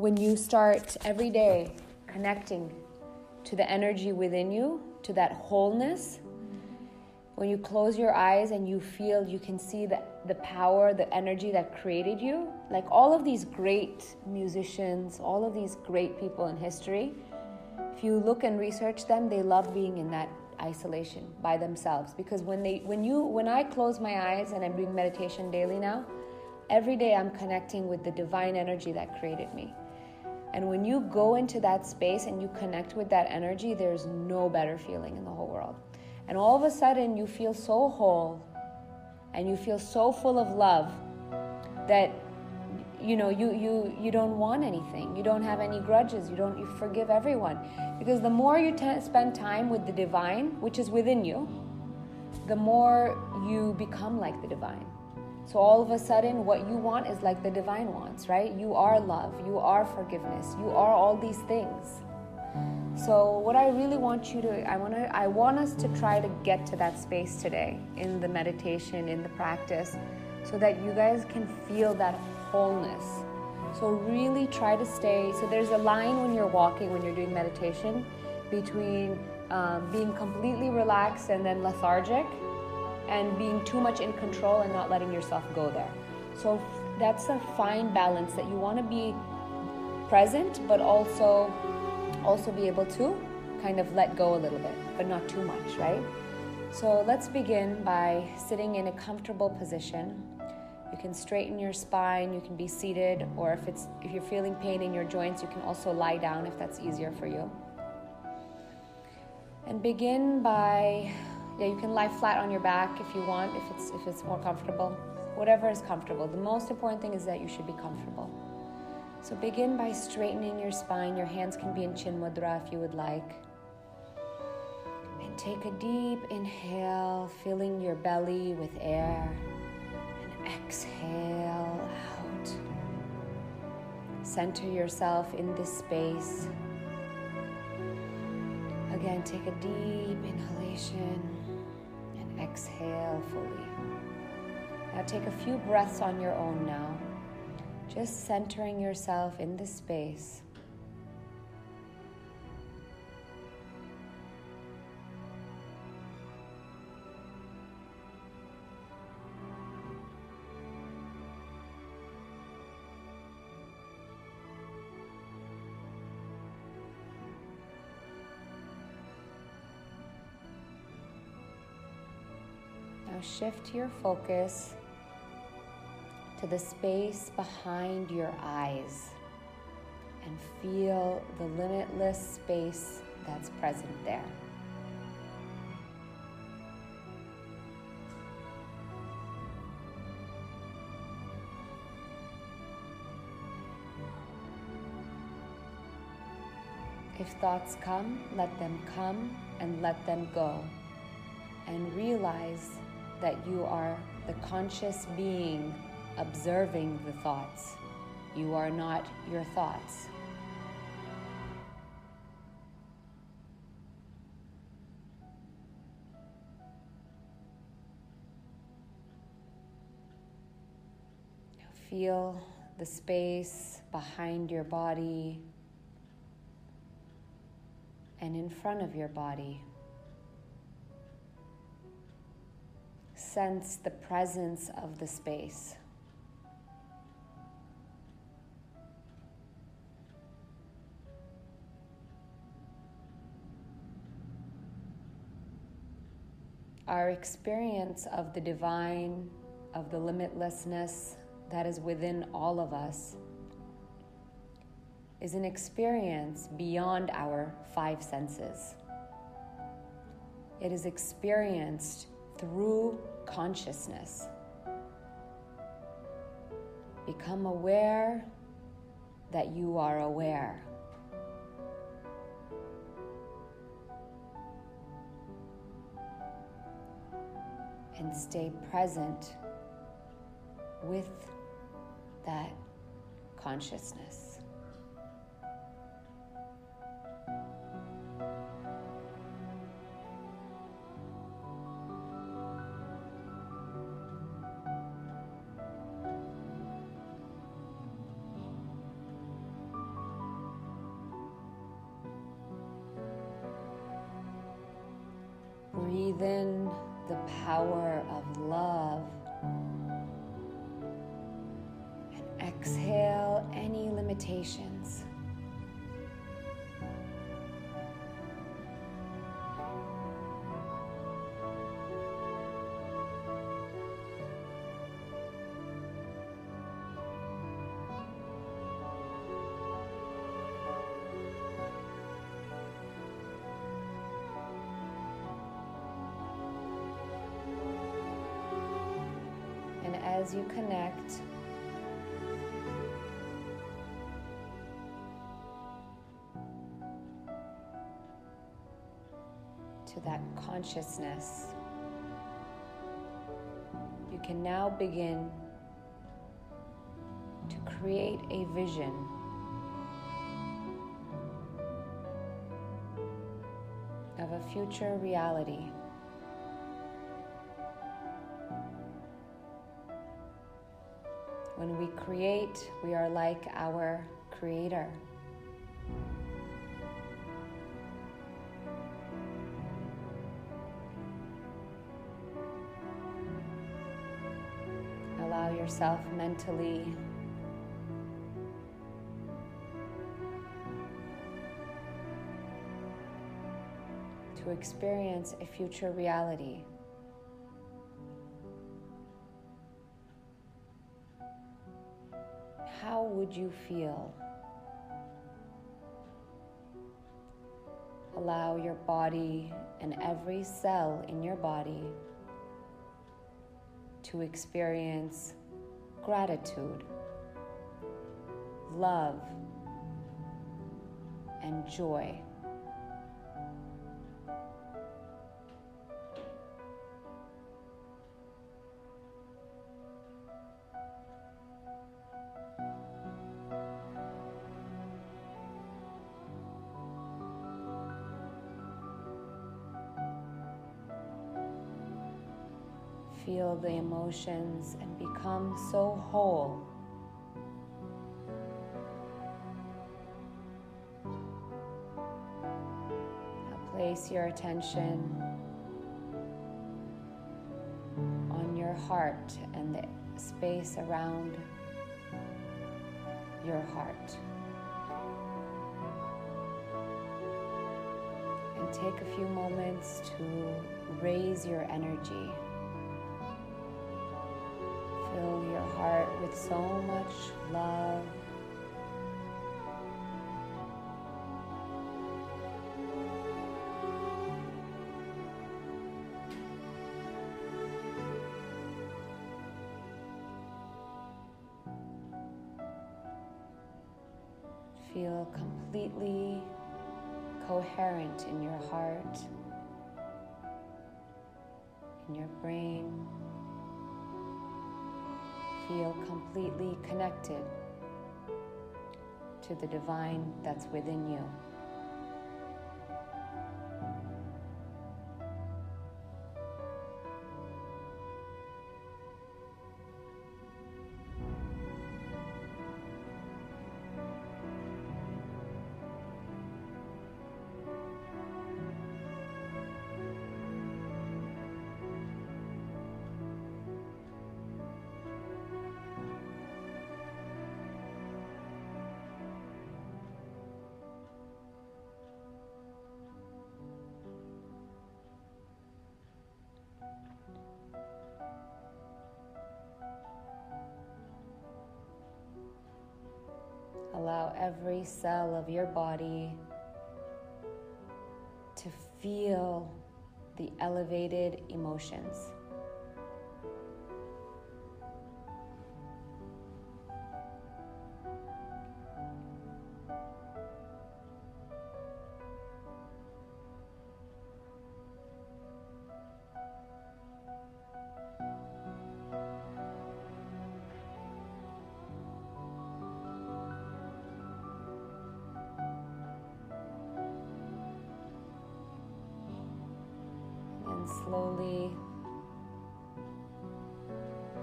when you start every day connecting to the energy within you, to that wholeness, when you close your eyes and you feel you can see the, the power, the energy that created you, like all of these great musicians, all of these great people in history, if you look and research them, they love being in that isolation by themselves because when they when you when I close my eyes and I'm doing meditation daily now, every day I'm connecting with the divine energy that created me. And when you go into that space and you connect with that energy, there's no better feeling in the whole world. And all of a sudden, you feel so whole and you feel so full of love that you know you you you don't want anything. You don't have any grudges. You don't you forgive everyone. Because the more you t- spend time with the divine which is within you the more you become like the divine so all of a sudden, what you want is like the divine wants, right? You are love, you are forgiveness, you are all these things. So what I really want you to I want to I want us to try to get to that space today in the meditation, in the practice, so that you guys can feel that wholeness. So really try to stay. So there's a line when you're walking, when you're doing meditation, between um, being completely relaxed and then lethargic and being too much in control and not letting yourself go there. So that's a fine balance that you want to be present but also also be able to kind of let go a little bit, but not too much, right? So let's begin by sitting in a comfortable position. You can straighten your spine, you can be seated, or if it's if you're feeling pain in your joints, you can also lie down if that's easier for you. And begin by yeah, you can lie flat on your back if you want, if it's if it's more comfortable. Whatever is comfortable. The most important thing is that you should be comfortable. So begin by straightening your spine. Your hands can be in chin mudra if you would like. And take a deep inhale, filling your belly with air. And exhale out. Center yourself in this space. Again, take a deep inhalation and exhale fully. Now take a few breaths on your own now, just centering yourself in this space. Shift your focus to the space behind your eyes and feel the limitless space that's present there. If thoughts come, let them come and let them go. And realize that you are the conscious being observing the thoughts. You are not your thoughts. Feel the space behind your body and in front of your body. Sense the presence of the space. Our experience of the divine, of the limitlessness that is within all of us, is an experience beyond our five senses. It is experienced through consciousness. Become aware that you are aware. And stay present with that consciousness. Breathe in the power of love. And exhale any limitations. As you connect, to that consciousness, you can now begin to create a vision. Of a future reality. When we create, we are like our Creator. Allow yourself mentally to experience a future reality. How would you feel? Allow your body and every cell in your body to experience gratitude, love, and joy. Feel the emotions and become so whole. Now place your attention on your heart and the space around your heart. And take a few moments to raise your energy. With so much love. Feel completely coherent in your heart, in your brain feel completely connected to the divine that's within you. Allow every cell of your body to feel the elevated emotions. Slowly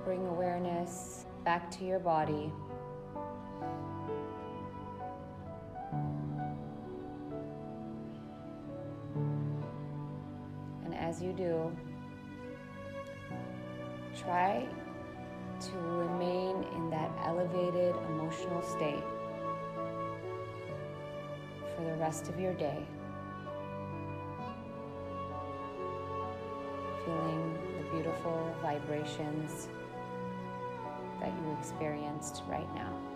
bring awareness back to your body. And as you do, try to remain in that elevated emotional state for the rest of your day. Feeling the beautiful vibrations that you experienced right now.